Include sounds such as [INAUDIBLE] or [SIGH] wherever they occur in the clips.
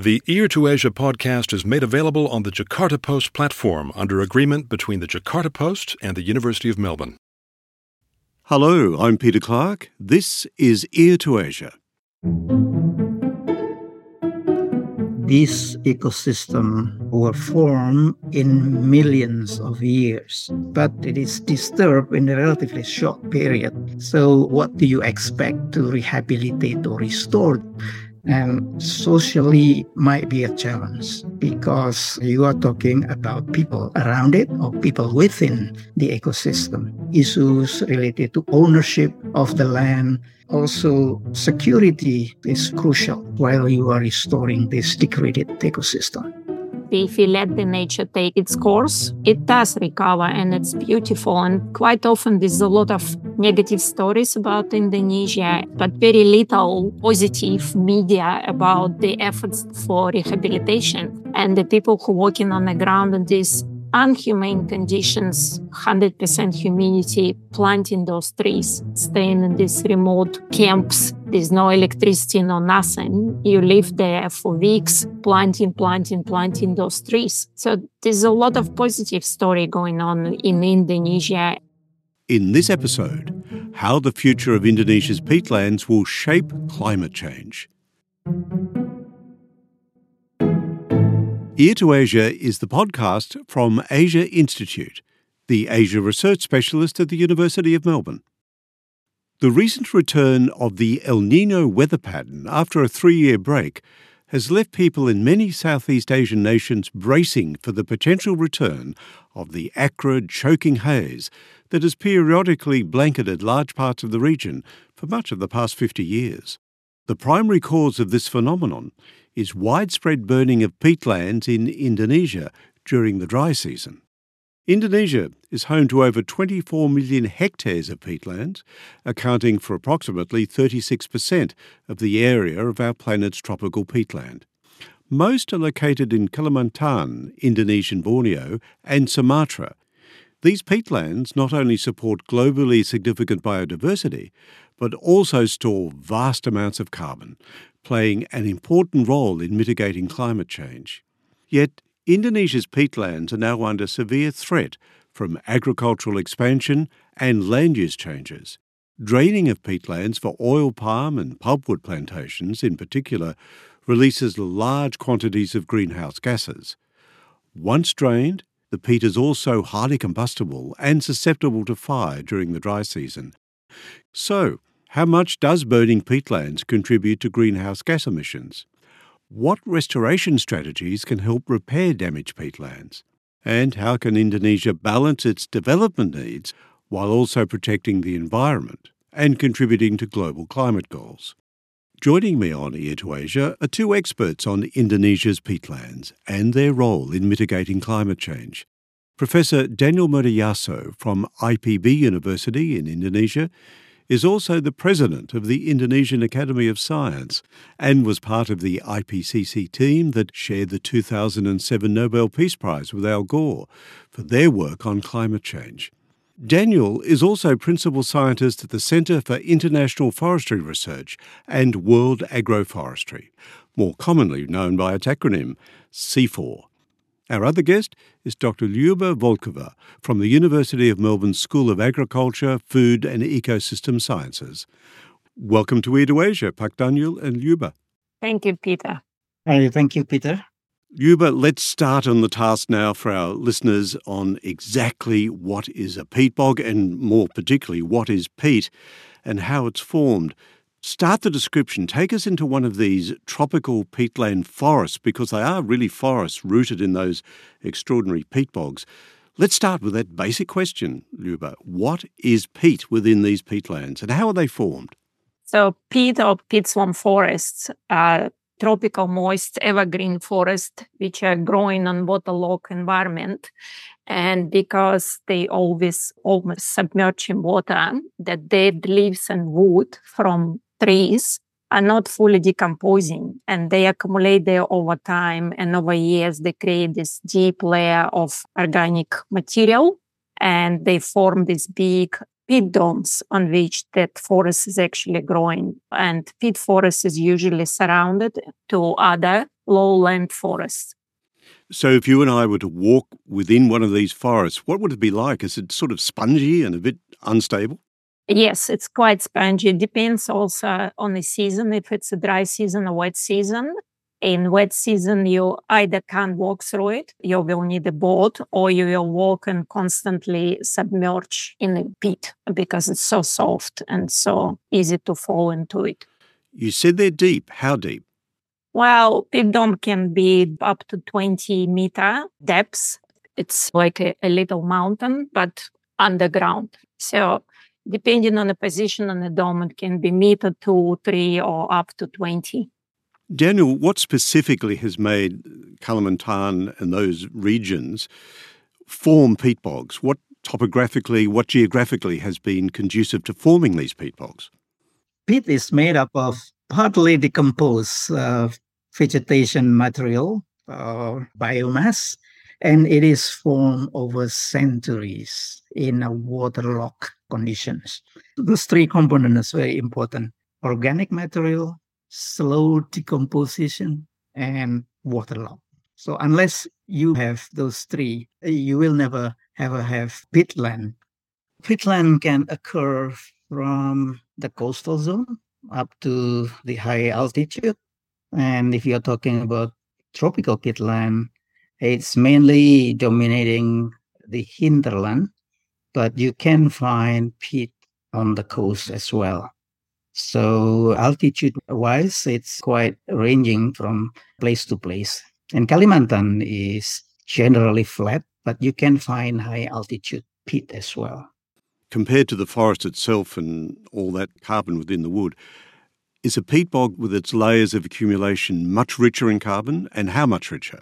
The Ear to Asia podcast is made available on the Jakarta Post platform under agreement between the Jakarta Post and the University of Melbourne. Hello, I'm Peter Clarke. This is Ear to Asia. This ecosystem will form in millions of years, but it is disturbed in a relatively short period. So, what do you expect to rehabilitate or restore? And socially might be a challenge because you are talking about people around it or people within the ecosystem. Issues related to ownership of the land also security is crucial while you are restoring this degraded ecosystem if you let the nature take its course, it does recover and it's beautiful. And quite often there's a lot of negative stories about Indonesia, but very little positive media about the efforts for rehabilitation. And the people who working on the ground in these unhumane conditions, 100% humidity, planting those trees, staying in these remote camps. There's no electricity, no nothing. You live there for weeks, planting, planting, planting those trees. So there's a lot of positive story going on in Indonesia. In this episode, how the future of Indonesia's peatlands will shape climate change. Ear to Asia is the podcast from Asia Institute, the Asia research specialist at the University of Melbourne. The recent return of the El Nino weather pattern after a three year break has left people in many Southeast Asian nations bracing for the potential return of the acrid, choking haze that has periodically blanketed large parts of the region for much of the past 50 years. The primary cause of this phenomenon is widespread burning of peatlands in Indonesia during the dry season. Indonesia is home to over 24 million hectares of peatlands, accounting for approximately 36% of the area of our planet's tropical peatland. Most are located in Kalimantan, Indonesian Borneo, and Sumatra. These peatlands not only support globally significant biodiversity, but also store vast amounts of carbon, playing an important role in mitigating climate change. Yet, Indonesia's peatlands are now under severe threat from agricultural expansion and land use changes. Draining of peatlands for oil palm and pulpwood plantations, in particular, releases large quantities of greenhouse gases. Once drained, the peat is also highly combustible and susceptible to fire during the dry season. So, how much does burning peatlands contribute to greenhouse gas emissions? What restoration strategies can help repair damaged peatlands? And how can Indonesia balance its development needs while also protecting the environment and contributing to global climate goals? Joining me on Ear to Asia are two experts on Indonesia's peatlands and their role in mitigating climate change. Professor Daniel Murdiyarso from IPB University in Indonesia is also the president of the Indonesian Academy of Science and was part of the IPCC team that shared the 2007 Nobel Peace Prize with Al Gore for their work on climate change. Daniel is also principal scientist at the Centre for International Forestry Research and World Agroforestry, more commonly known by its acronym CIFOR. Our other guest is Dr. Luba Volkova from the University of Melbourne School of Agriculture, Food and Ecosystem Sciences. Welcome to Ear to Asia, Pak Daniel and Luba. Thank you, Peter. Hey, thank you, Peter. Luba, let's start on the task now for our listeners on exactly what is a peat bog and more particularly what is peat and how it's formed. Start the description. Take us into one of these tropical peatland forests because they are really forests rooted in those extraordinary peat bogs. Let's start with that basic question, Luba. What is peat within these peatlands and how are they formed? So, peat or peat swamp forests are tropical moist evergreen forests which are growing on waterlogged environment and because they always almost submerge in water the dead leaves and wood from trees are not fully decomposing and they accumulate there over time and over years they create this deep layer of organic material and they form these big peat domes on which that forest is actually growing and peat forest is usually surrounded to other lowland forests. So, if you and I were to walk within one of these forests, what would it be like? Is it sort of spongy and a bit unstable? Yes, it's quite spongy. It depends also on the season, if it's a dry season or wet season. In wet season, you either can't walk through it, you will need a boat, or you will walk and constantly submerge in a pit because it's so soft and so easy to fall into it. You said they're deep. How deep? Well, pit dome can be up to 20 meter depths. It's like a, a little mountain, but underground. So depending on the position on the dome, it can be meter, two, three, or up to 20. Daniel, what specifically has made Kalimantan and those regions form peat bogs? What topographically, what geographically has been conducive to forming these peat bogs? Peat is made up of partly decomposed uh, vegetation material or biomass, and it is formed over centuries in a waterlogged conditions. Those three components are very important organic material, slow decomposition, and waterlogged. So unless you have those three, you will never ever have peatland. Peatland can occur from the coastal zone up to the high altitude. And if you're talking about tropical peatland, it's mainly dominating the hinterland, but you can find peat on the coast as well. So altitude wise, it's quite ranging from place to place. And Kalimantan is generally flat, but you can find high altitude peat as well. Compared to the forest itself and all that carbon within the wood, is a peat bog with its layers of accumulation much richer in carbon and how much richer?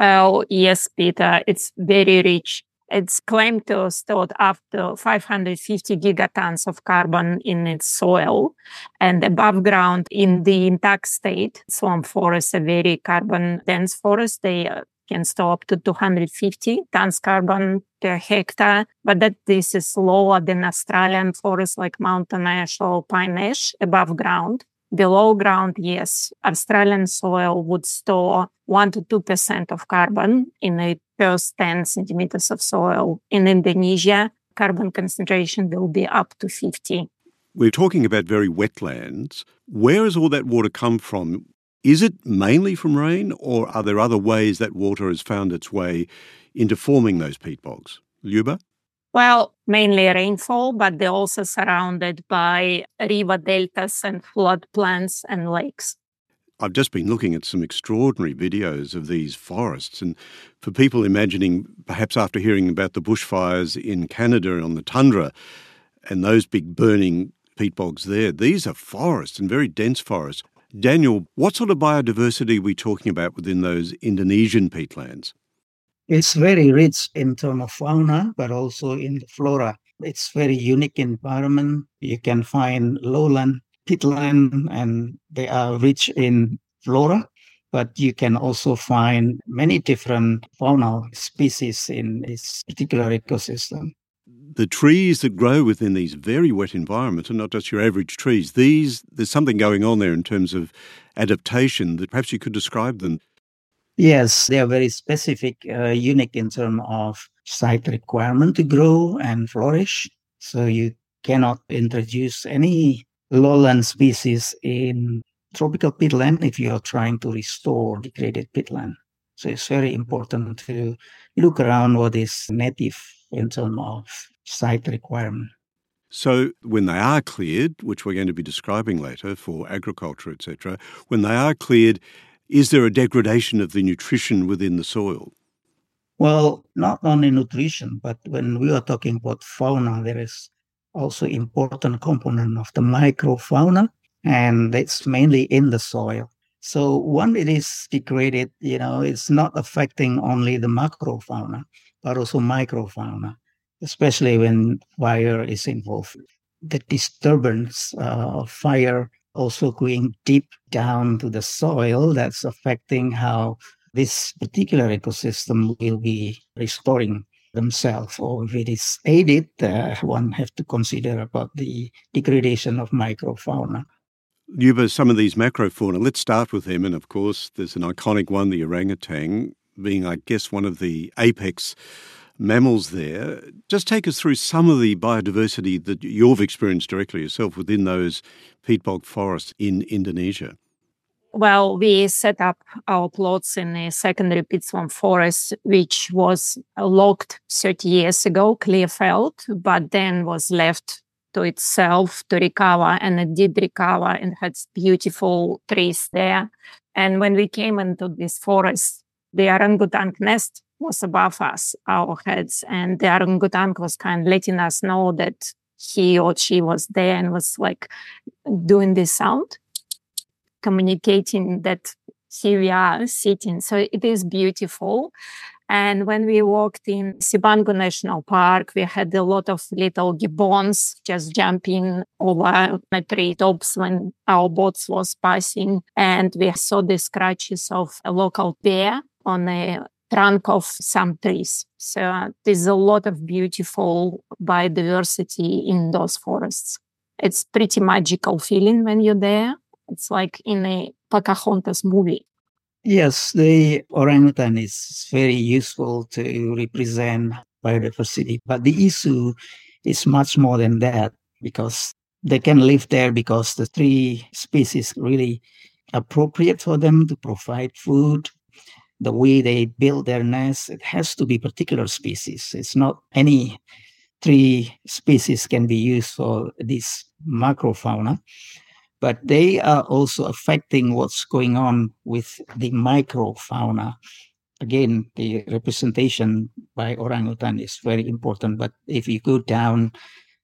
Oh, yes, Peter, it's very rich. It's claimed to store up to 550 gigatons of carbon in its soil and above ground in the intact state. Swamp forests are very carbon dense forests. They uh, can store up to 250 tons carbon per hectare, but that this is lower than Australian forests like mountain ash or pine ash above ground. Below ground, yes, Australian soil would store 1 to 2% of carbon in a first 10 centimeters of soil. In Indonesia, carbon concentration will be up to 50. We're talking about very wetlands. Where does all that water come from? Is it mainly from rain, or are there other ways that water has found its way into forming those peat bogs? Luba? Well, mainly rainfall, but they're also surrounded by river deltas and floodplains and lakes. I've just been looking at some extraordinary videos of these forests, and for people imagining, perhaps after hearing about the bushfires in Canada on the tundra and those big burning peat bogs there, these are forests and very dense forests. Daniel, what sort of biodiversity are we talking about within those Indonesian peatlands? It's very rich in terms of fauna, but also in the flora. It's very unique environment. You can find lowland peatland and they are rich in flora, but you can also find many different faunal species in this particular ecosystem. The trees that grow within these very wet environments are not just your average trees. These, there's something going on there in terms of adaptation that perhaps you could describe them. Yes, they are very specific, uh, unique in terms of site requirement to grow and flourish. So you cannot introduce any lowland species in tropical peatland if you are trying to restore degraded peatland. So it's very important to look around what is native in terms of site requirement. So when they are cleared, which we're going to be describing later for agriculture, etc., when they are cleared, is there a degradation of the nutrition within the soil? Well, not only nutrition, but when we are talking about fauna, there is also important component of the microfauna, and it's mainly in the soil. So when it is degraded, you know, it's not affecting only the macrofauna, but also microfauna, especially when fire is involved. The disturbance uh, of fire also going deep down to the soil, that's affecting how this particular ecosystem will be restoring themselves, or if it is aided, uh, one have to consider about the degradation of microfauna. Luba, some of these macrofauna, let's start with them. And of course, there's an iconic one, the orangutan, being, I guess, one of the apex mammals there. Just take us through some of the biodiversity that you've experienced directly yourself within those peat bog forests in Indonesia. Well, we set up our plots in a secondary swamp forest, which was locked 30 years ago, clear Clearfield, but then was left to itself to recover and it did recover and had beautiful trees there. And when we came into this forest, the orangutan nest was above us, our heads, and the orangutan was kind of letting us know that he or she was there and was like doing this sound, communicating that here we are sitting. So it is beautiful. And when we walked in Sebangau National Park, we had a lot of little gibbons just jumping over the tree tops when our boats was passing. And we saw the scratches of a local bear on a trunk of some trees. So uh, there's a lot of beautiful biodiversity in those forests. It's pretty magical feeling when you're there. It's like in a Pocahontas movie. Yes, the orangutan is very useful to represent biodiversity, but the issue is much more than that because they can live there because the tree species really appropriate for them to provide food. The way they build their nests, it has to be particular species. It's not any tree species can be used for this macrofauna but they are also affecting what's going on with the microfauna. Again, the representation by orangutan is very important, but if you go down,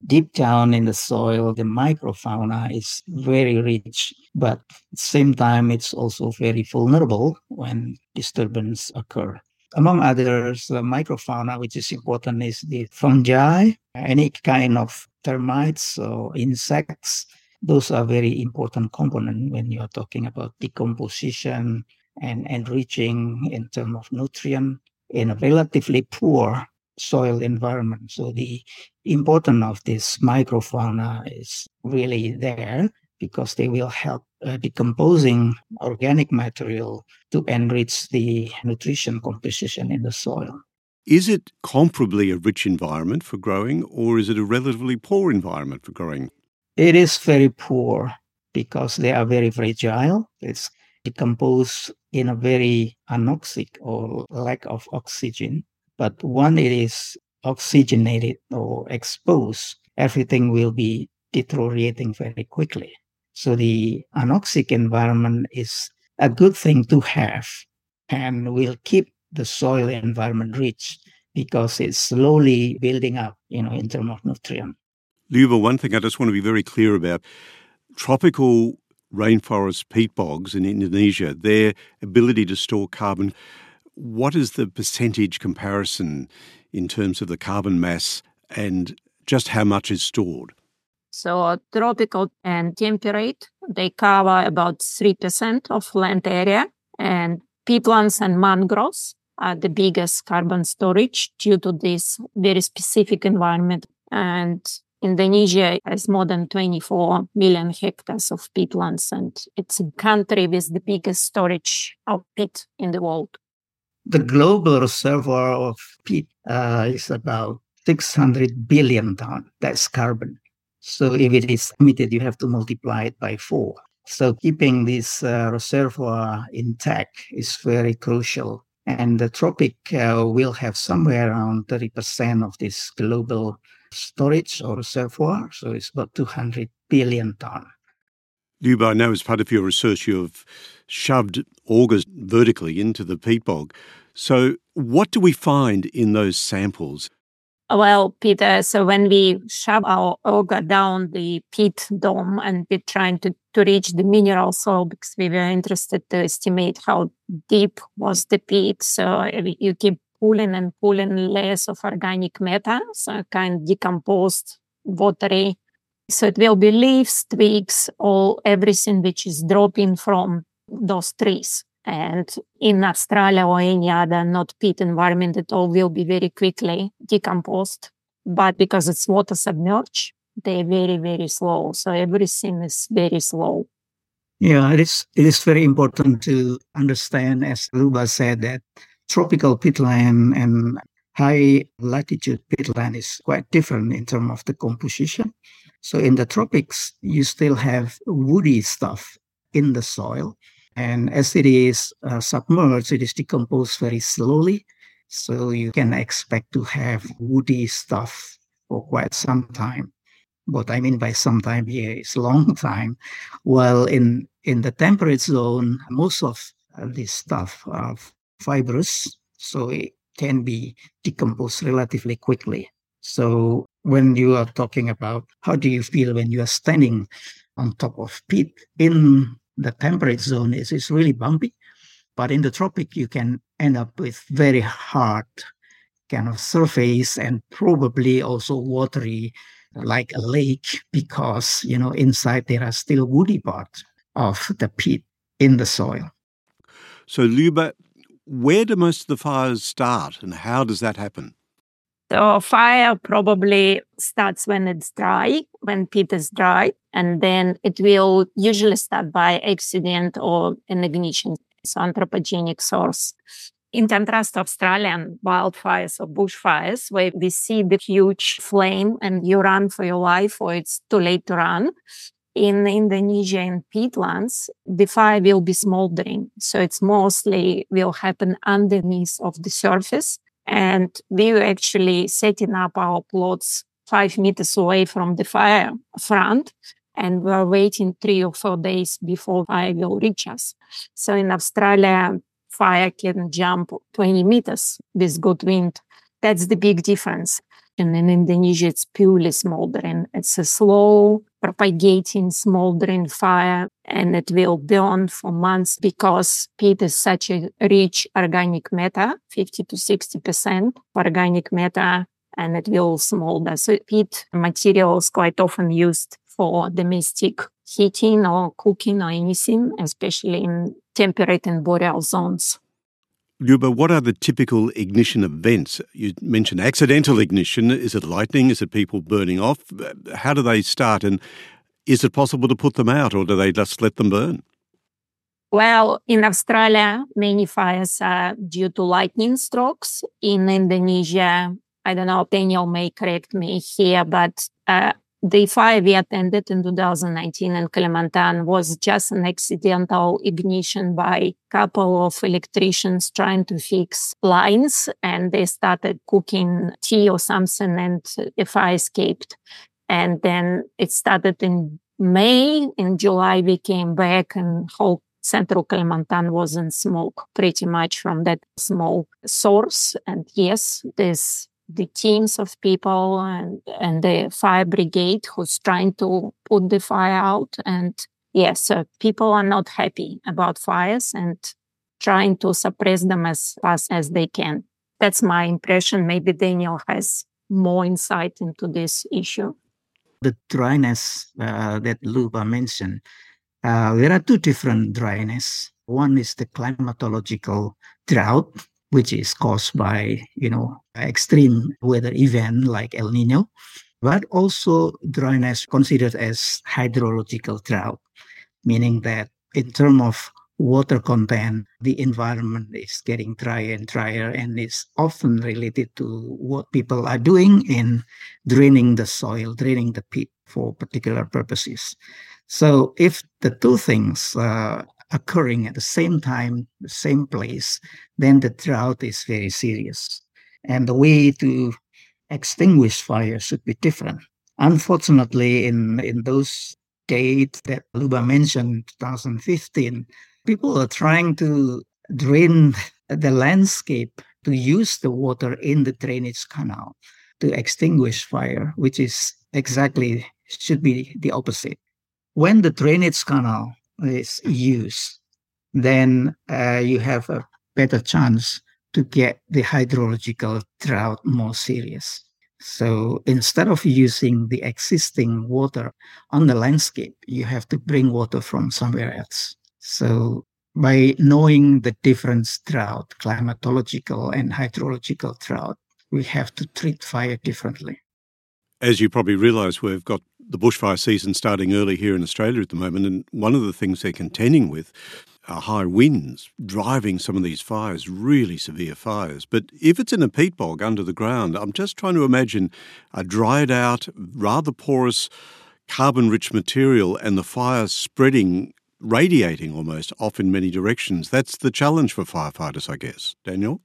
deep down in the soil, the microfauna is very rich, but at the same time, it's also very vulnerable when disturbance occur. Among others, the microfauna, which is important, is the fungi, any kind of termites or insects, those are very important component when you're talking about decomposition and enriching in terms of nutrient in a relatively poor soil environment. So the importance of this microfauna is really there because they will help uh, decomposing organic material to enrich the nutrition composition in the soil. Is it comparably a rich environment for growing, or is it a relatively poor environment for growing? It is very poor because they are very fragile. It's decomposed in a very anoxic or lack of oxygen. But when it is oxygenated or exposed, everything will be deteriorating very quickly. So the anoxic environment is a good thing to have and will keep the soil environment rich because it's slowly building up, you know, in terms of nutrient. Luba, one thing I just want to be very clear about tropical rainforest peat bogs in Indonesia, their ability to store carbon, what is the percentage comparison in terms of the carbon mass and just how much is stored? So, uh, tropical and temperate, they cover about 3% of land area, and peatlands and mangroves are the biggest carbon storage due to this very specific environment. And Indonesia has more than 24 million hectares of peatlands, and it's a country with the biggest storage of peat in the world. The global reservoir of peat uh, is about 600 billion ton. That's carbon. So if it is emitted, you have to multiply it by four. So keeping this uh, reservoir intact is very crucial. And the tropic uh, will have somewhere around 30% of this global storage or reservoir. So it's about 200 billion ton. Luba, I know as part of your research you've shoved augers vertically into the peat bog. So what do we find in those samples? Well, Peter, so when we shove our auger down the peat dome and we're trying to, to reach the mineral soil because we were interested to estimate how deep was the peat. So you keep pulling and pulling layers of organic matter, so kind of decomposed, watery. So it will be leaves, twigs, all everything which is dropping from those trees. And in Australia or any other not peat environment, it all will be very quickly decomposed. But because it's water submerged, they're very, very slow. So everything is very slow. Yeah, it is, it is very important to understand, as Luba said, that tropical peatland and high latitude peatland is quite different in terms of the composition. So in the tropics, you still have woody stuff in the soil. And as it is uh, submerged, it is decomposed very slowly. So you can expect to have woody stuff for quite some time. What I mean by some time here is long [LAUGHS] time. While in, in the temperate zone, most of this stuff are fibrous, so it can be decomposed relatively quickly. So when you are talking about how do you feel when you are standing on top of peat in the temperate zone, is it's really bumpy. But in the tropic, you can end up with very hard kind of surface and probably also watery like a lake because you know inside there are still woody parts of the peat in the soil so luba where do most of the fires start and how does that happen? So fire probably starts when it's dry when peat is dry and then it will usually start by accident or an ignition. So anthropogenic source. In contrast to Australian wildfires or bushfires, where we see the huge flame and you run for your life or it's too late to run, in Indonesia and peatlands, the fire will be smoldering. So it's mostly will happen underneath of the surface. And we were actually setting up our plots five meters away from the fire front. And we're waiting three or four days before fire will reach us. So in Australia, fire can jump 20 meters with good wind. That's the big difference. And in Indonesia, it's purely smoldering. It's a slow propagating smoldering fire and it will burn for months because peat is such a rich organic matter, 50 to 60% organic matter, and it will smolder. So peat material is quite often used for domestic heating or cooking or anything, especially in temperate and boreal zones. Luba, what are the typical ignition events? You mentioned accidental ignition. Is it lightning? Is it people burning off? How do they start? And is it possible to put them out or do they just let them burn? Well, in Australia, many fires are due to lightning strokes. In Indonesia, I don't know, Daniel may correct me here, but uh, the fire we attended in 2019 in Kalimantan was just an accidental ignition by a couple of electricians trying to fix lines and they started cooking tea or something and the fire escaped. And then it started in May. In July, we came back and whole central Kalimantan was in smoke pretty much from that small source. And yes, this the teams of people and, and the fire brigade who's trying to put the fire out. And yes, uh, people are not happy about fires and trying to suppress them as fast as they can. That's my impression. Maybe Daniel has more insight into this issue. The dryness uh, that Luba mentioned, uh, there are two different dryness. One is the climatological drought, which is caused by, you know, extreme weather event like El Nino, but also dryness considered as hydrological drought, meaning that in terms of water content, the environment is getting drier and drier and is often related to what people are doing in draining the soil, draining the pit for particular purposes. So if the two things uh, occurring at the same time, the same place, then the drought is very serious. And the way to extinguish fire should be different. Unfortunately, in, in those dates that Luba mentioned, 2015, people are trying to drain [LAUGHS] the landscape to use the water in the drainage canal to extinguish fire, which is exactly should be the opposite. When the drainage canal is used, then uh, you have a better chance to get the hydrological drought more serious. So instead of using the existing water on the landscape, you have to bring water from somewhere else. So by knowing the difference drought, climatological and hydrological drought, we have to treat fire differently. As you probably realize, we've got the bushfire season starting early here in Australia at the moment, and one of the things they're contending with are high winds driving some of these fires, really severe fires. But if it's in a peat bog under the ground, I'm just trying to imagine a dried out, rather porous, carbon rich material and the fire spreading, radiating almost off in many directions. That's the challenge for firefighters, I guess. Daniel?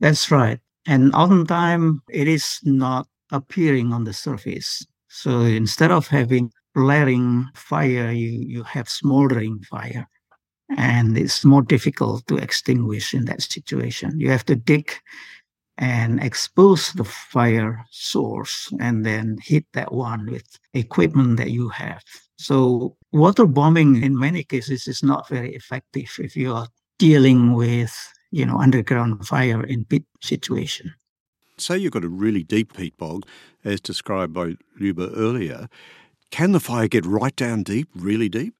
That's right. And oftentimes it is not appearing on the surface. So instead of having flaring fire, you, you have smoldering fire. And it's more difficult to extinguish in that situation. You have to dig and expose the fire source and then hit that one with equipment that you have. So water bombing in many cases is not very effective if you are dealing with, you know, underground fire in pit situation. Say you've got a really deep peat bog, as described by Luba earlier. Can the fire get right down deep, really deep?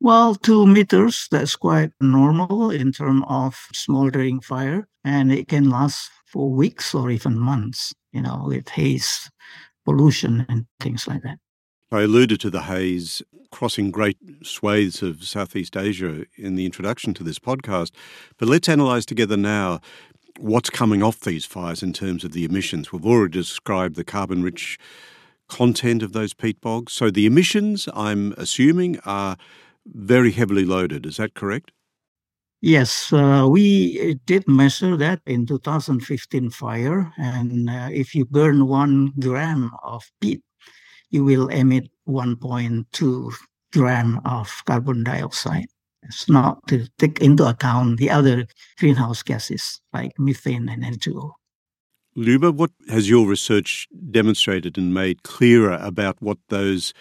Well, two meters, that's quite normal in terms of smoldering fire, and it can last for weeks or even months, you know, with haze, pollution, and things like that. I alluded to the haze crossing great swathes of Southeast Asia in the introduction to this podcast, but let's analyse together now what's coming off these fires in terms of the emissions. We've already described the carbon rich content of those peat bogs. So the emissions, I'm assuming, are very heavily loaded. Is that correct? Yes, uh, we did measure that in 2015 fire. And uh, if you burn one gram of peat, you will emit 1.2 gram of carbon dioxide. It's not to take into account the other greenhouse gases like methane and N2O. Luba, what has your research demonstrated and made clearer about what those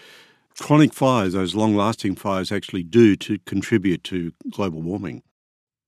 chronic fires, those long lasting fires, actually do to contribute to global warming?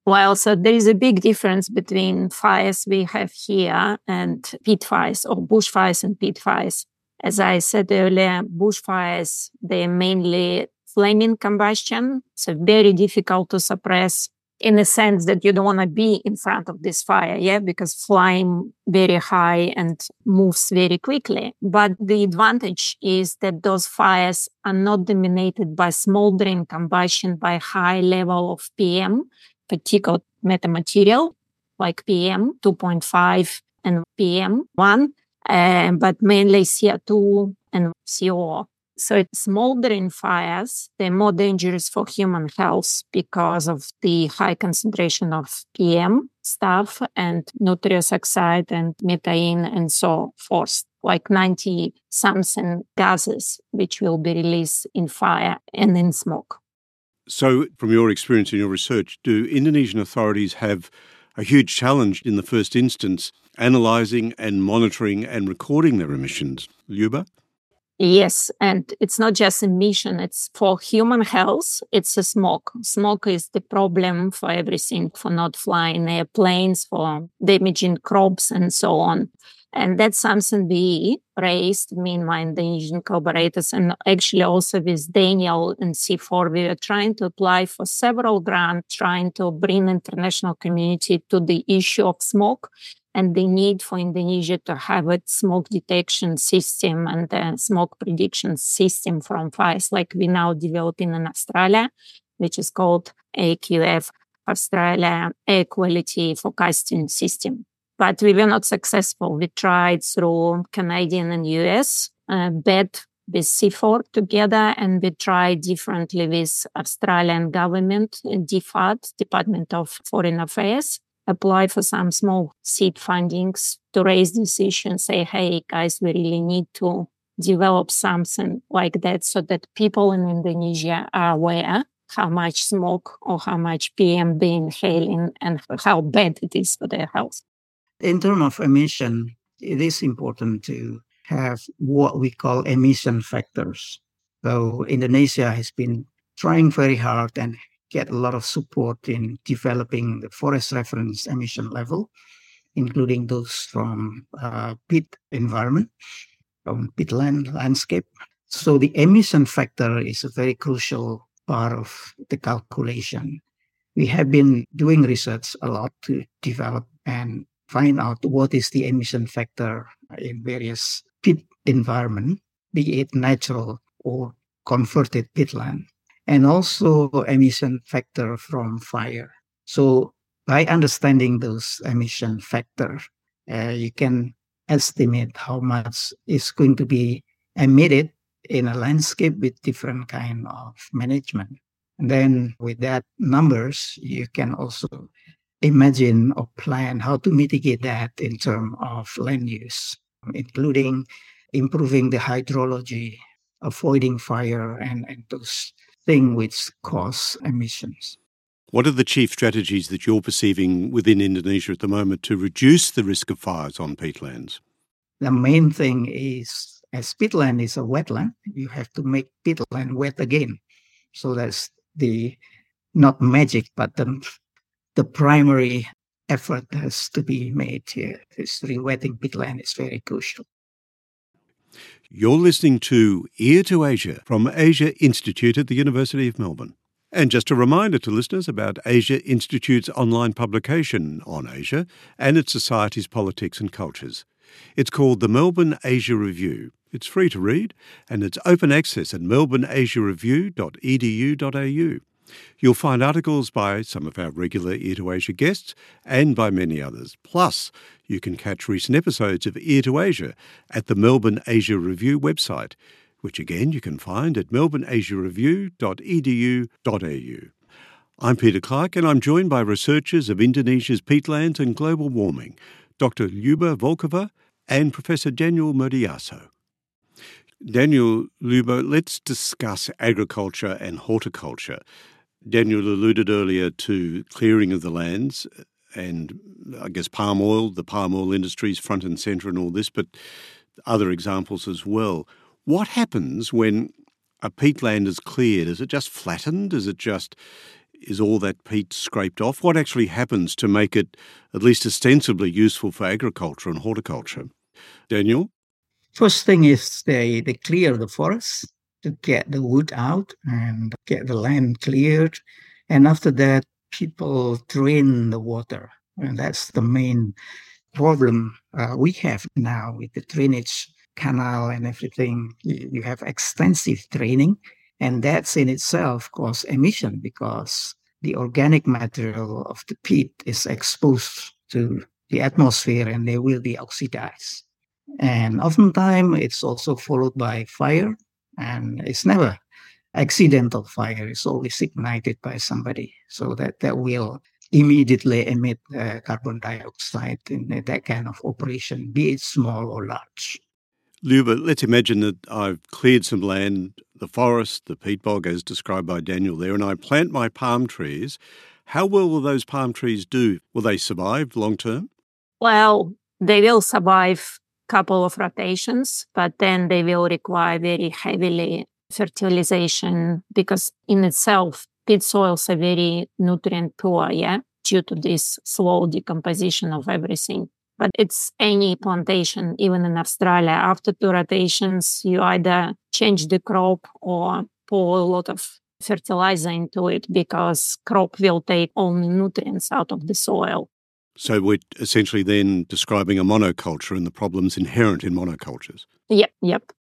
Well, so there is a big difference between fires we have here and peat fires or bushfires and peat fires. As I said earlier, bushfires, they're mainly flaming combustion. So very difficult to suppress in the sense that you don't want to be in front of this fire, yeah, because flying very high and moves very quickly. But the advantage is that those fires are not dominated by smoldering combustion by high level of PM, particulate matter material like PM 2.5 and PM 1, uh, but mainly CO2 and CO. So it's smoldering fires, they're more dangerous for human health because of the high concentration of PM stuff and nitrous oxide and methane and so forth, like 90 something gases which will be released in fire and in smoke. So, from your experience in your research, do Indonesian authorities have a huge challenge in the first instance analysing and monitoring and recording their emissions? Luba? Yes, and it's not just emission, it's for human health, it's a smoke. Smoke is the problem for everything, for not flying airplanes, for damaging crops and so on. And that's something we raised, me and my Indonesian collaborators, and actually also with Daniel and CIFOR, we were trying to apply for several grants, trying to bring international community to the issue of smoke and the need for Indonesia to have a smoke detection system and a smoke prediction system from fires like we now developing in Australia, which is called AQF, Australia Air Quality Forecasting System. But we were not successful. We tried through Canadian and US, uh, BET with CIFOR together, and we tried differently with Australian government, DFAT, Department of Foreign Affairs apply for some small seed fundings to raise this issue and say, hey, guys, we really need to develop something like that so that people in Indonesia are aware how much smoke or how much PM they inhaling and how bad it is for their health. In terms of emission, it is important to have what we call emission factors. So Indonesia has been trying very hard and get a lot of support in developing the forest reference emission level, including those from uh, peat environment, from peatland landscape. So the emission factor is a very crucial part of the calculation. We have been doing research a lot to develop and find out what is the emission factor in various peat environment, be it natural or converted peatland, and also emission factor from fire. So by understanding those emission factor, uh, you can estimate how much is going to be emitted in a landscape with different kind of management. And then with that numbers, you can also imagine or plan how to mitigate that in terms of land use, including improving the hydrology, avoiding fire, and, and those things which cause emissions. What are the chief strategies that you're perceiving within Indonesia at the moment to reduce the risk of fires on peatlands? The main thing is, as peatland is a wetland, you have to make peatland wet again. So that's the not magic, but the the primary effort has to be made here. This re-wetting peatland is very crucial. You're listening to Ear to Asia from Asia Institute at the University of Melbourne. And just a reminder to listeners about Asia Institute's online publication on Asia and its society's politics and cultures. It's called the Melbourne Asia Review. It's free to read and it's open access at melbourneasiareview.edu.au. You'll find articles by some of our regular Ear to Asia guests and by many others. Plus, you can catch recent episodes of Ear to Asia at the Melbourne Asia Review website, which again you can find at melbourneasiareview.edu.au. I'm Peter Clarke, and I'm joined by researchers of Indonesia's peatlands and global warming, Dr. Luba Volkova and Professor Daniel Murdiyarso. Daniel Luba, let's discuss agriculture and horticulture. Daniel alluded earlier to clearing of the lands and I guess palm oil, the palm oil industry is front and centre in all this, but other examples as well. What happens when a peatland is cleared? Is it just flattened? Is it just is all that peat scraped off? What actually happens to make it at least ostensibly useful for agriculture and horticulture? Daniel? First thing is they, they clear the forest to get the wood out and get the land cleared. And after that, people drain the water. And that's the main problem uh, we have now with the drainage canal and everything. You, have extensive draining, and that's in itself cause emission because the organic material of the peat is exposed to the atmosphere and they will be oxidized. And oftentimes it's also followed by fire and it's never accidental fire. It's always ignited by somebody, so that that will immediately emit uh, carbon dioxide in that kind of operation, be it small or large. Luba, let's imagine that I've cleared some land, the forest, the peat bog, as described by Daniel there, and I plant my palm trees. How well will those palm trees do? Will they survive long term? Well, they will survive couple of rotations, but then they will require very heavily fertilization because in itself, peat soils are very nutrient poor, yeah, due to this slow decomposition of everything. But it's any plantation, even in Australia, after two rotations, you either change the crop or pour a lot of fertilizer into it because crop will take the nutrients out of the soil. So we're essentially then describing a monoculture and the problems inherent in monocultures. Yep, yep.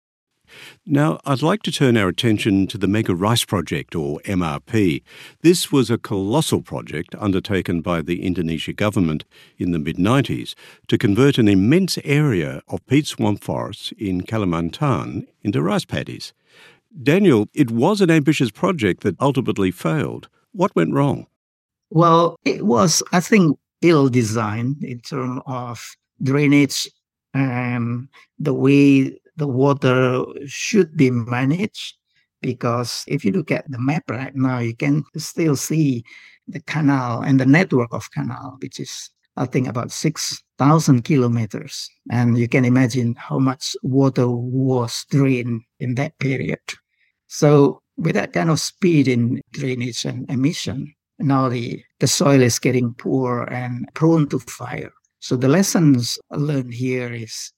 Now, I'd like to turn our attention to the Mega Rice Project, or MRP. This was a colossal project undertaken by the Indonesia government in the mid 90s to convert an immense area of peat swamp forests in Kalimantan into rice paddies. Daniel, it was an ambitious project that ultimately failed. What went wrong? Well, it was, I think, ill designed in terms of drainage and the way the water should be managed. Because if you look at the map right now, you can still see the canal and the network of canal, which is, I think, about 6,000 kilometers. And you can imagine how much water was drained in that period. So, with that kind of speed in drainage and emission, now the, the soil is getting poor and prone to fire. So the lessons learned here is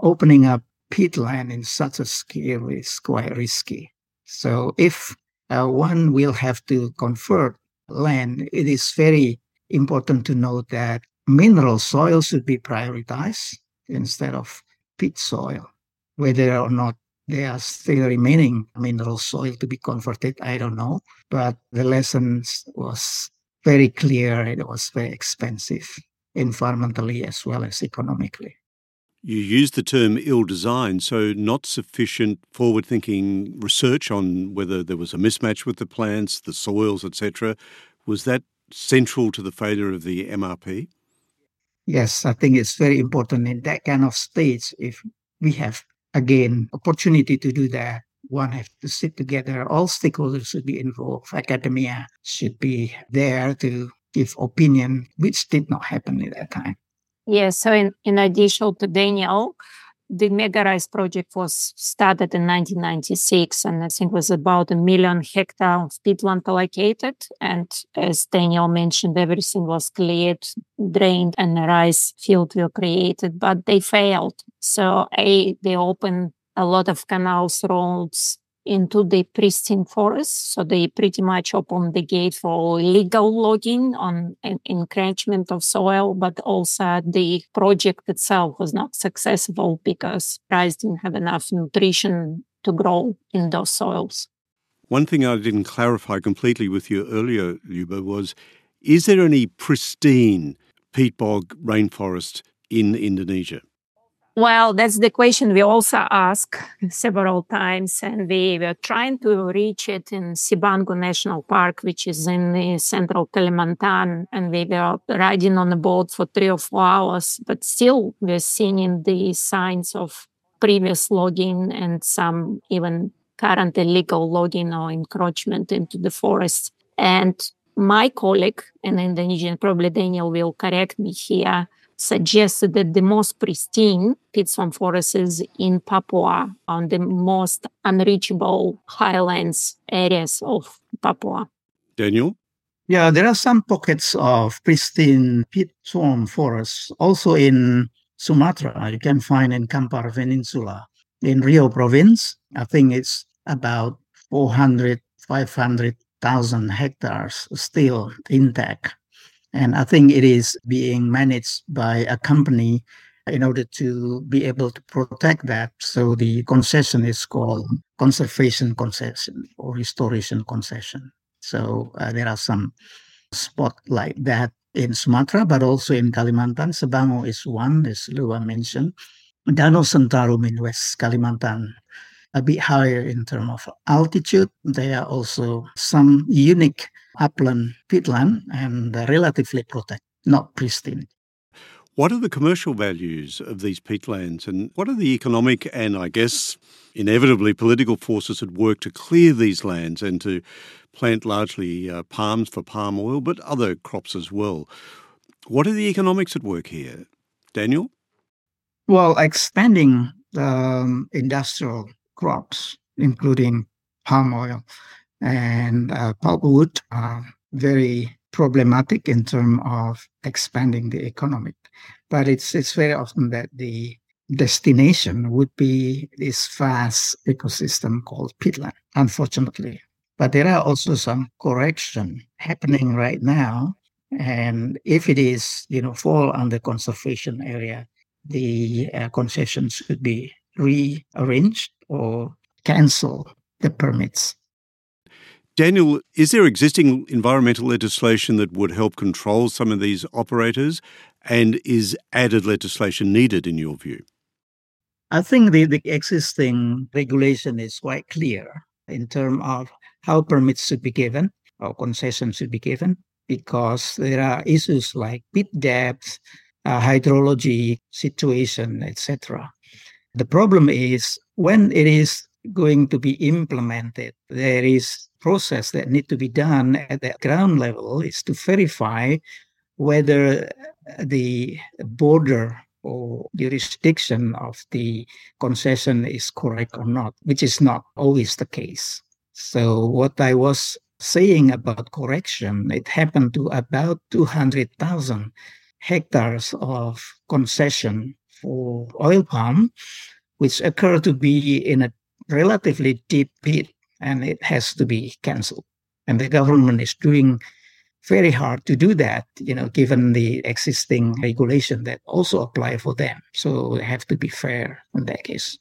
opening up peatland in such a scale is quite risky. So if uh, one will have to convert land, it is very important to note that mineral soil should be prioritized instead of peat soil, whether or not there are still remaining mineral soil to be converted. I don't know. But the lessons was very clear. It was very expensive environmentally as well as economically. You use the term ill designed, so not sufficient forward thinking research on whether there was a mismatch with the plants, the soils, etc. Was that central to the failure of the MRP? Yes, I think it's very important in that kind of stage. If we have again opportunity to do that, one have to sit together. All stakeholders should be involved. Academia should be there to give opinion, which did not happen at that time. Yes, so in, in addition to Daniel, the Mega Rice project was started in 1996 and I think it was about a million hectare of peatland allocated. And as Daniel mentioned, everything was cleared, drained, and a rice field were created, but they failed. So A, they opened a lot of canals, roads, into the pristine forest. So they pretty much opened the gate for legal logging on encroachment of soil, but also the project itself was not successful because rice didn't have enough nutrition to grow in those soils. One thing I didn't clarify completely with you earlier, Luba, was is there any pristine peat bog rainforest in Indonesia? Well, that's the question we also ask several times, and we were trying to reach it in Sebangau National Park, which is in the central Kalimantan, and we were riding on a boat for three or four hours, but still we're seeing the signs of previous logging and some even current illegal logging or encroachment into the forest. And my colleague, an Indonesian, probably Daniel will correct me here, suggested that the most pristine peat swamp forests in Papua on the most unreachable highlands areas of Papua. Daniel? Yeah, there are some pockets of pristine peat swamp forests also in Sumatra. You can find in Kampar Peninsula. In Riau province, I think it's about 400, 500,000 hectares still intact. And I think it is being managed by a company in order to be able to protect that. So the concession is called conservation concession or restoration concession. So uh, there are some spots like that in Sumatra, but also in Kalimantan. Sebangau is one, as Luba mentioned. Danau Sentarum in West Kalimantan, a bit higher in terms of altitude. There are also some unique upland peatland and relatively protected, not pristine. What are the commercial values of these peatlands and what are the economic and, I guess, inevitably political forces at work to clear these lands and to plant largely uh, palms for palm oil, but other crops as well? What are the economics at work here? Daniel? Well, expanding the um, industrial crops, including palm oil, and uh, pulpwood are very problematic in terms of expanding the economy. But it's it's very often that the destination would be this vast ecosystem called peatland, unfortunately. But there are also some correction happening right now. And if it is, you know, fall under conservation area, the uh, concessions should be rearranged or cancel the permits Daniel, is there existing environmental legislation that would help control some of these operators? And is added legislation needed in your view? I think the, the existing regulation is quite clear in terms of how permits should be given or concessions should be given because there are issues like peat depth, uh, hydrology situation, etc. The problem is when it is going to be implemented, there is process that need to be done at the ground level is to verify whether uh, the border or jurisdiction of the concession is correct or not, which is not always the case. So what I was saying about correction, it happened to about 200,000 hectares of concession for oil palm, which occur to be in a relatively deep peat and it has to be cancelled. And the government is doing very hard to do that, you know, given the existing regulation that also apply for them. So they have to be fair in that case.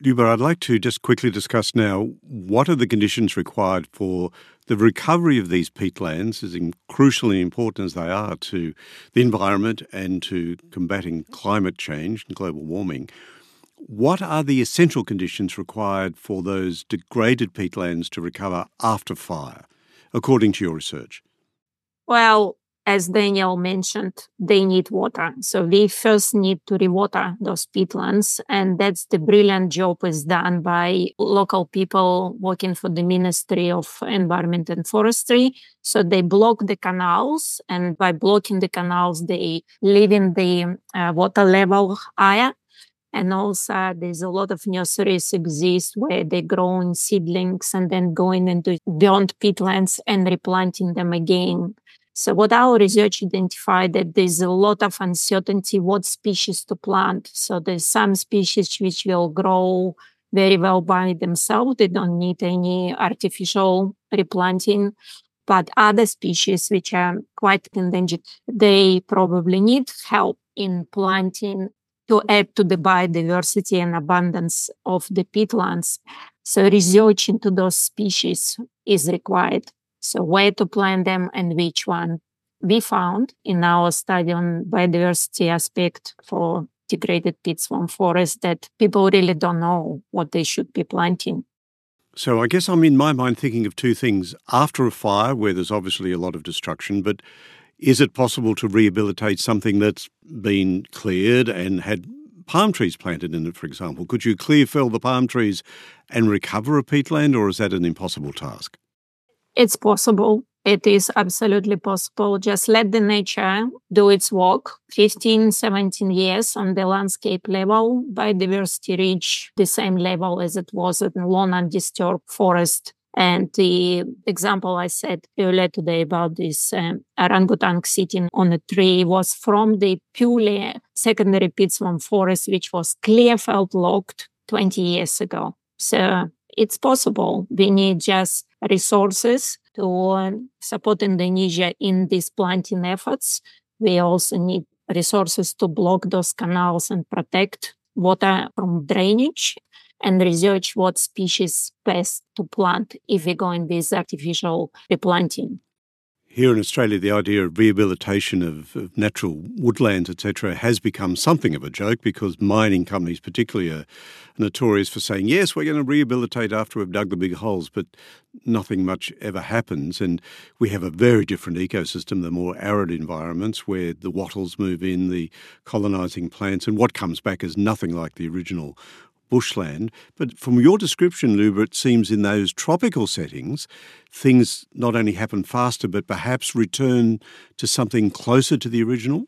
Luba, I'd like to just quickly discuss now what are the conditions required for the recovery of these peatlands, as crucially important as they are to the environment and to combating climate change and global warming. What are the essential conditions required for those degraded peatlands to recover after fire, according to your research? Well, as Daniel mentioned, they need water. So we first need to rewater those peatlands. And that's the brilliant job is done by local people working for the Ministry of Environment and Forestry. So they block the canals and by blocking the canals, they leaving the uh, water level higher. And also there's a lot of nurseries exist where they're growing seedlings and then going into beyond peatlands and replanting them again. So what our research identified that there's a lot of uncertainty what species to plant. So there's some species which will grow very well by themselves. They don't need any artificial replanting. But other species which are quite endangered, they probably need help in planting to add to the biodiversity and abundance of the peatlands. So research into those species is required. So where to plant them and which one. We found in our study on biodiversity aspect for degraded peat swamp forest that people really don't know what they should be planting. So I guess I'm in my mind thinking of two things. After a fire, where there's obviously a lot of destruction, but is it possible to rehabilitate something that's been cleared and had palm trees planted in it, for example? Could you clear fell the palm trees and recover a peatland, or is that an impossible task? It's possible. It is absolutely possible. Just let the nature do its work. 15, 17 years on the landscape level, biodiversity reach the same level as it was in long undisturbed forest. And the example I said earlier today about this um, orangutan sitting on a tree was from the purely secondary peat swamp forest, which was clear felt logged 20 years ago. So it's possible. We need just resources to support Indonesia in these planting efforts. We also need resources to block those canals and protect water from drainage and research what species best to plant if we're going with artificial replanting. Here in Australia, the idea of rehabilitation of, of natural woodlands, etc., has become something of a joke because mining companies, particularly, are notorious for saying, yes, we're going to rehabilitate after we've dug the big holes, but nothing much ever happens. And we have a very different ecosystem, the more arid environments where the wattles move in, the colonising plants, and what comes back is nothing like the original bushland. But from your description, Luba, it seems in those tropical settings, things not only happen faster, but perhaps return to something closer to the original?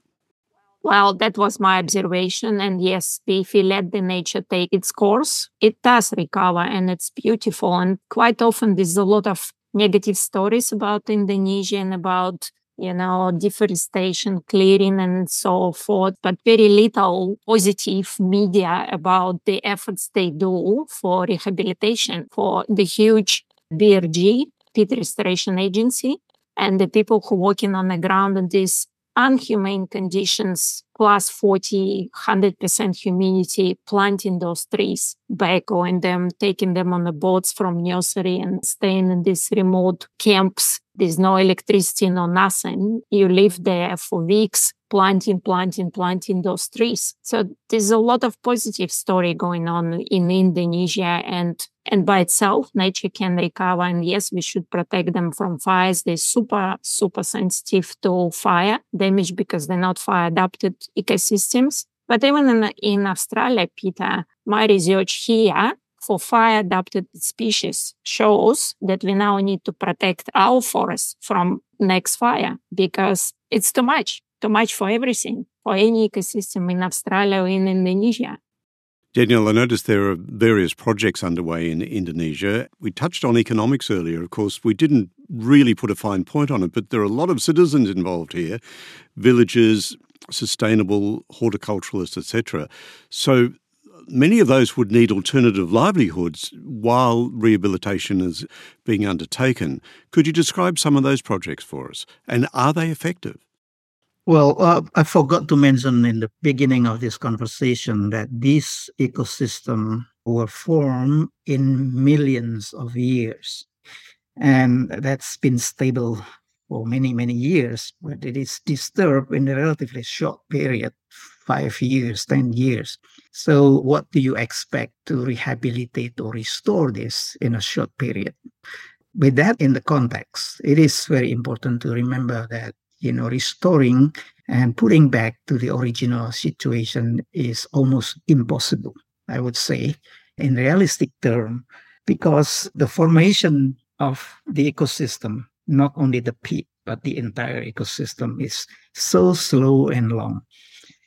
Well, that was my observation. And yes, if we let the nature take its course, it does recover and it's beautiful. And quite often there's a lot of negative stories about Indonesia and about you know, deforestation, clearing, and so forth, but very little positive media about the efforts they do for rehabilitation for the huge BRG, Peat Restoration Agency, and the people who working on the ground in these unhumane conditions, plus 40, 100% humidity, planting those trees, backhoeing them, taking them on the boats from nursery and staying in these remote camps there's no electricity, no nothing. You live there for weeks, planting, planting, planting those trees. So there's a lot of positive story going on in Indonesia and, and by itself, nature can recover. And yes, we should protect them from fires. They're super, super sensitive to fire damage because they're not fire adapted ecosystems. But even in, in Australia, Peter, my research here for fire adapted species shows that we now need to protect our forests from next fire because it's too much, too much for everything, for any ecosystem in Australia or in Indonesia. Daniel, I noticed there are various projects underway in Indonesia. We touched on economics earlier. Of course, we didn't really put a fine point on it, but there are a lot of citizens involved here, villagers, sustainable horticulturalists, etc. So many of those would need alternative livelihoods while rehabilitation is being undertaken. Could you describe some of those projects for us? And are they effective? Well, uh, I forgot to mention in the beginning of this conversation that this ecosystem were formed in millions of years. And that's been stable for many, many years, but it is disturbed in a relatively short period five years, 10 years. So, what do you expect to rehabilitate or restore this in a short period? With that in the context, it is very important to remember that you know, restoring and putting back to the original situation is almost impossible, I would say, in realistic term, because the formation of the ecosystem, not only the peat, but the entire ecosystem is so slow and long.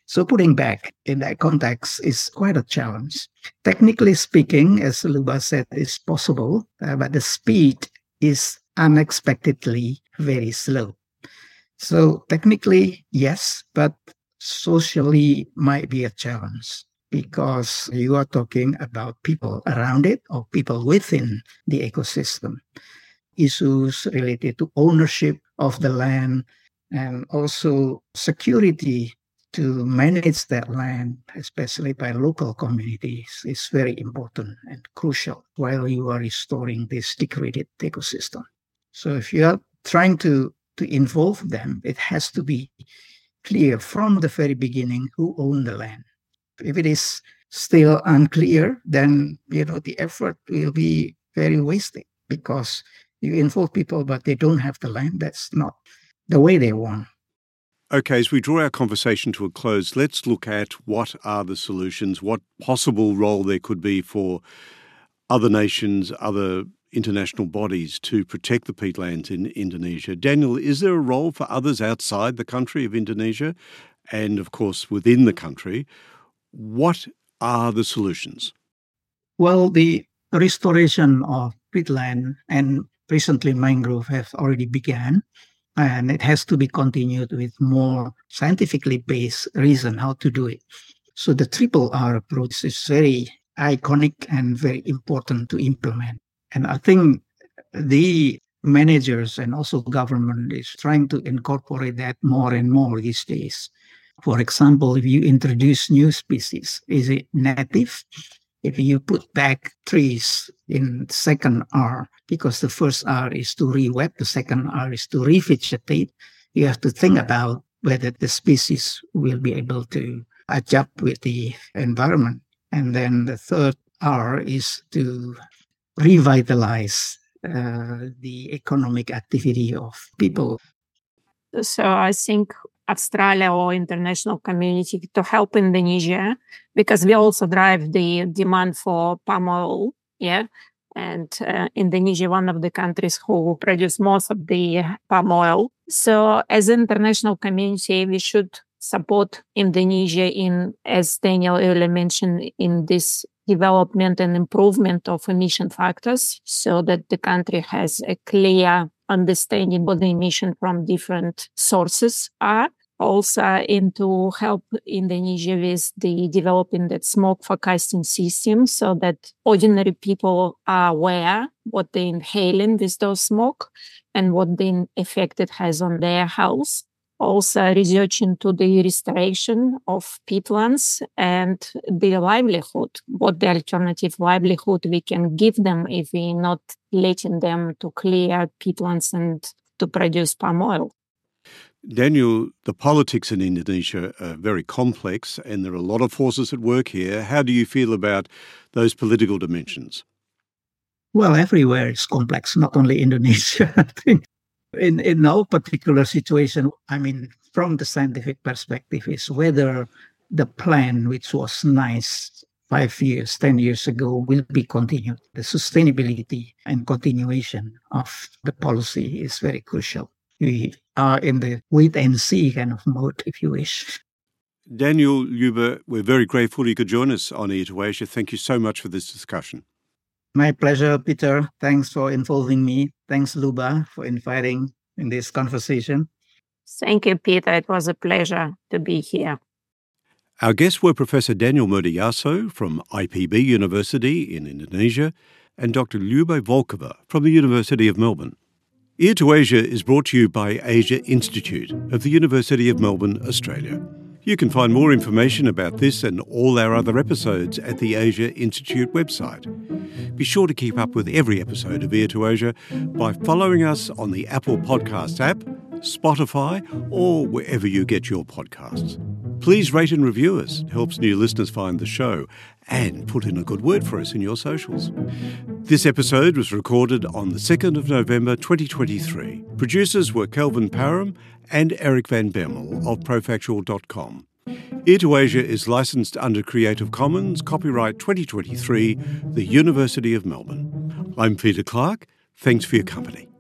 So putting back in that context is quite a challenge. Technically speaking, as Luba said, is possible, uh, but the speed is unexpectedly very slow. So technically, yes, but socially might be a challenge because you are talking about people around it or people within the ecosystem. Issues related to ownership of the land and also security to manage that land, especially by local communities, is very important and crucial while you are restoring this degraded ecosystem. So if you are trying to to involve them, it has to be clear from the very beginning who own the land. If it is still unclear, then you know the effort will be very wasted because you involve people but they don't have the land. That's not the way they want. Okay, as we draw our conversation to a close, let's look at what are the solutions, what possible role there could be for other nations, other international bodies to protect the peatlands in Indonesia. Daniel, is there a role for others outside the country of Indonesia and, of course, within the country? What are the solutions? Well, the restoration of peatland and recently mangrove have already began and it has to be continued with more scientifically based reason how to do it. So the triple R approach is very iconic and very important to implement. And I think the managers and also government is trying to incorporate that more and more these days. For example, if you introduce new species, is it native? If you put back trees in second R, because the first R is to re-wet, the second R is to revegetate, you have to think about whether the species will be able to adapt with the environment. And then the third R is to revitalize uh, the economic activity of people. So I think Australia or international community to help Indonesia because we also drive the demand for palm oil. Yeah. And uh, Indonesia, one of the countries who produce most of the palm oil. So as international community, we should support Indonesia in, as Daniel earlier mentioned, in this development and improvement of emission factors so that the country has a clear understanding what the emission from different sources are. Also into help Indonesia with the developing that smoke forecasting system so that ordinary people are aware what they're inhaling with those smoke and what the effect it has on their health also research into the restoration of peatlands and the livelihood, what the alternative livelihood we can give them if we're not letting them to clear peatlands and to produce palm oil. Daniel, the politics in Indonesia are very complex and there are a lot of forces at work here. How do you feel about those political dimensions? Well, everywhere is complex, not only Indonesia. [LAUGHS] I think in, in no particular situation, I mean, from the scientific perspective, is whether the plan, which was nice five years, 10 years ago, will be continued. The sustainability and continuation of the policy is very crucial. We are in the wait and see kind of mode, if you wish. Daniel Luba, we're very grateful you could join us on Ear to Asia. Thank you so much for this discussion. My pleasure, Peter. Thanks for involving me. Thanks, Luba, for inviting in this conversation. Thank you, Peter. It was a pleasure to be here. Our guests were Professor Daniel Murdiyarso from IPB University in Indonesia and Dr. Luba Volkova from the University of Melbourne. Ear to Asia is brought to you by Asia Institute of the University of Melbourne, Australia. You can find more information about this and all our other episodes at the Asia Institute website. Be sure to keep up with every episode of Ear to Asia by following us on the Apple Podcast app, Spotify, or wherever you get your podcasts. Please rate and review us. It helps new listeners find the show and put in a good word for us in your socials. This episode was recorded on the 2nd of November 2023. Producers were Kelvin Parham and Eric Van Bemmel of profactual.com. Ear to Asia is licensed under Creative Commons, copyright 2023, the University of Melbourne. I'm Peter Clarke. Thanks for your company.